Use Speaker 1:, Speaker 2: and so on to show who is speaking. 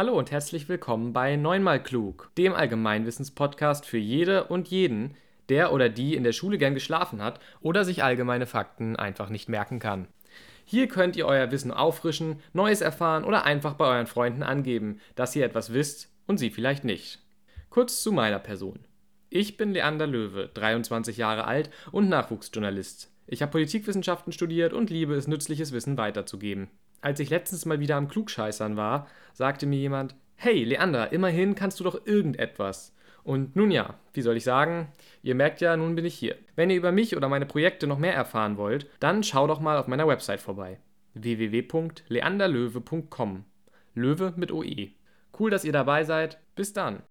Speaker 1: Hallo und herzlich willkommen bei Neunmal Klug, dem Allgemeinwissenspodcast für jede und jeden, der oder die in der Schule gern geschlafen hat oder sich allgemeine Fakten einfach nicht merken kann. Hier könnt ihr euer Wissen auffrischen, Neues erfahren oder einfach bei euren Freunden angeben, dass ihr etwas wisst und sie vielleicht nicht. Kurz zu meiner Person. Ich bin Leander Löwe, 23 Jahre alt und Nachwuchsjournalist. Ich habe Politikwissenschaften studiert und liebe es, nützliches Wissen weiterzugeben. Als ich letztens mal wieder am Klugscheißern war, sagte mir jemand: Hey, Leander, immerhin kannst du doch irgendetwas. Und nun ja, wie soll ich sagen? Ihr merkt ja, nun bin ich hier. Wenn ihr über mich oder meine Projekte noch mehr erfahren wollt, dann schau doch mal auf meiner Website vorbei. www.leanderlöwe.com. Löwe mit OE. Cool, dass ihr dabei seid. Bis dann.